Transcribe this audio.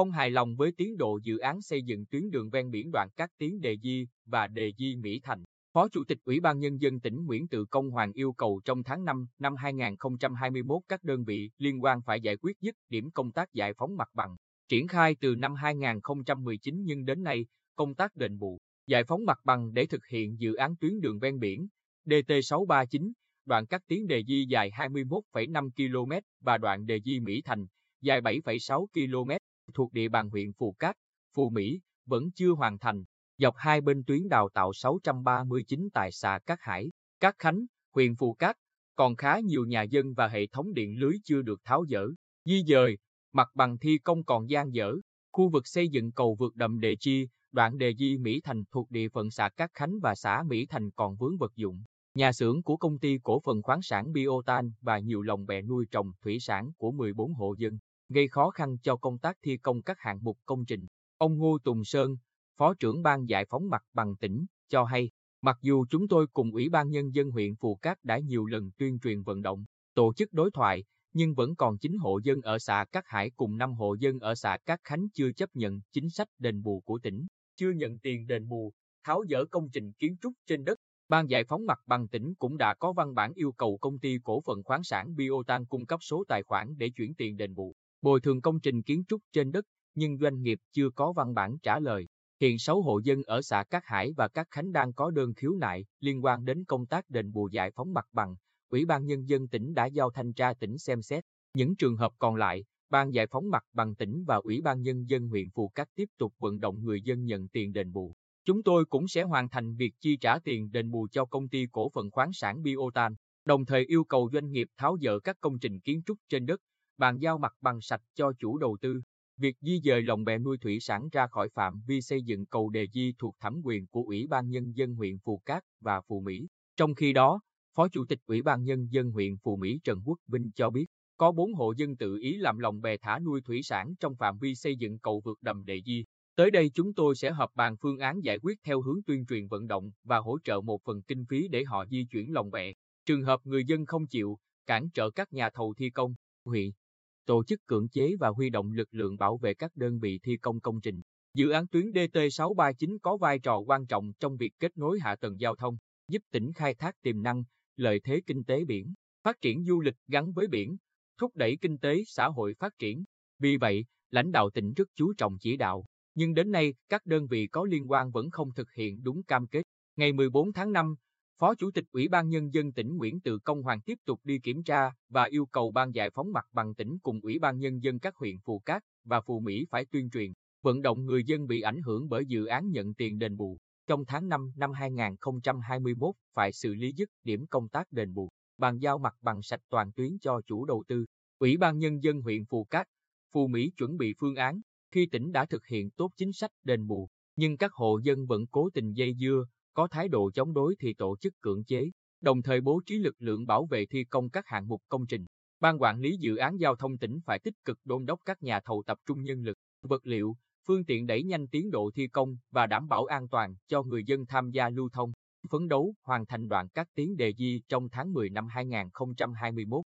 không hài lòng với tiến độ dự án xây dựng tuyến đường ven biển đoạn các tiến Đề Di và Đề Di Mỹ Thành. Phó Chủ tịch Ủy ban Nhân dân tỉnh Nguyễn Tự Công Hoàng yêu cầu trong tháng 5 năm 2021 các đơn vị liên quan phải giải quyết dứt điểm công tác giải phóng mặt bằng. Triển khai từ năm 2019 nhưng đến nay, công tác đền bù, giải phóng mặt bằng để thực hiện dự án tuyến đường ven biển DT639, đoạn các tiến đề di dài 21,5 km và đoạn đề di Mỹ Thành dài 7,6 km thuộc địa bàn huyện Phù Cát, Phù Mỹ vẫn chưa hoàn thành. Dọc hai bên tuyến đào tạo 639 tại xã Cát Hải, Cát Khánh, huyện Phù Cát, còn khá nhiều nhà dân và hệ thống điện lưới chưa được tháo dỡ, di dời, mặt bằng thi công còn gian dở. Khu vực xây dựng cầu vượt đầm Đề Chi, đoạn Đề Di Mỹ Thành thuộc địa phận xã Cát Khánh và xã Mỹ Thành còn vướng vật dụng. Nhà xưởng của công ty cổ phần khoáng sản Biotan và nhiều lồng bè nuôi trồng thủy sản của 14 hộ dân, gây khó khăn cho công tác thi công các hạng mục công trình. Ông Ngô Tùng Sơn, Phó trưởng ban giải phóng mặt bằng tỉnh, cho hay, mặc dù chúng tôi cùng Ủy ban Nhân dân huyện Phù Cát đã nhiều lần tuyên truyền vận động, tổ chức đối thoại, nhưng vẫn còn 9 hộ dân ở xã Cát Hải cùng 5 hộ dân ở xã Cát Khánh chưa chấp nhận chính sách đền bù của tỉnh, chưa nhận tiền đền bù, tháo dỡ công trình kiến trúc trên đất. Ban giải phóng mặt bằng tỉnh cũng đã có văn bản yêu cầu công ty cổ phần khoáng sản Biotan cung cấp số tài khoản để chuyển tiền đền bù, bồi thường công trình kiến trúc trên đất, nhưng doanh nghiệp chưa có văn bản trả lời. Hiện 6 hộ dân ở xã Cát Hải và Cát Khánh đang có đơn khiếu nại liên quan đến công tác đền bù giải phóng mặt bằng. Ủy ban Nhân dân tỉnh đã giao thanh tra tỉnh xem xét. Những trường hợp còn lại, Ban giải phóng mặt bằng tỉnh và Ủy ban Nhân dân huyện Phù Cát tiếp tục vận động người dân nhận tiền đền bù. Chúng tôi cũng sẽ hoàn thành việc chi trả tiền đền bù cho công ty cổ phần khoáng sản Biotan, đồng thời yêu cầu doanh nghiệp tháo dỡ các công trình kiến trúc trên đất, bàn giao mặt bằng sạch cho chủ đầu tư. Việc di dời lồng bè nuôi thủy sản ra khỏi phạm vi xây dựng cầu đề di thuộc thẩm quyền của Ủy ban Nhân dân huyện Phù Cát và Phù Mỹ. Trong khi đó, Phó Chủ tịch Ủy ban Nhân dân huyện Phù Mỹ Trần Quốc Vinh cho biết, có 4 hộ dân tự ý làm lồng bè thả nuôi thủy sản trong phạm vi xây dựng cầu vượt đầm đề di. Tới đây chúng tôi sẽ họp bàn phương án giải quyết theo hướng tuyên truyền vận động và hỗ trợ một phần kinh phí để họ di chuyển lồng bè. Trường hợp người dân không chịu, cản trở các nhà thầu thi công, huyện tổ chức cưỡng chế và huy động lực lượng bảo vệ các đơn vị thi công công trình. Dự án tuyến DT639 có vai trò quan trọng trong việc kết nối hạ tầng giao thông, giúp tỉnh khai thác tiềm năng, lợi thế kinh tế biển, phát triển du lịch gắn với biển, thúc đẩy kinh tế xã hội phát triển. Vì vậy, lãnh đạo tỉnh rất chú trọng chỉ đạo, nhưng đến nay các đơn vị có liên quan vẫn không thực hiện đúng cam kết. Ngày 14 tháng 5, Phó Chủ tịch Ủy ban Nhân dân tỉnh Nguyễn Tự Công Hoàng tiếp tục đi kiểm tra và yêu cầu Ban giải phóng mặt bằng tỉnh cùng Ủy ban Nhân dân các huyện Phù Cát và Phù Mỹ phải tuyên truyền, vận động người dân bị ảnh hưởng bởi dự án nhận tiền đền bù. Trong tháng 5 năm 2021 phải xử lý dứt điểm công tác đền bù, bàn giao mặt bằng sạch toàn tuyến cho chủ đầu tư. Ủy ban Nhân dân huyện Phù Cát, Phù Mỹ chuẩn bị phương án khi tỉnh đã thực hiện tốt chính sách đền bù, nhưng các hộ dân vẫn cố tình dây dưa, có thái độ chống đối thì tổ chức cưỡng chế, đồng thời bố trí lực lượng bảo vệ thi công các hạng mục công trình. Ban quản lý dự án giao thông tỉnh phải tích cực đôn đốc các nhà thầu tập trung nhân lực, vật liệu, phương tiện đẩy nhanh tiến độ thi công và đảm bảo an toàn cho người dân tham gia lưu thông, phấn đấu hoàn thành đoạn các tiến đề di trong tháng 10 năm 2021.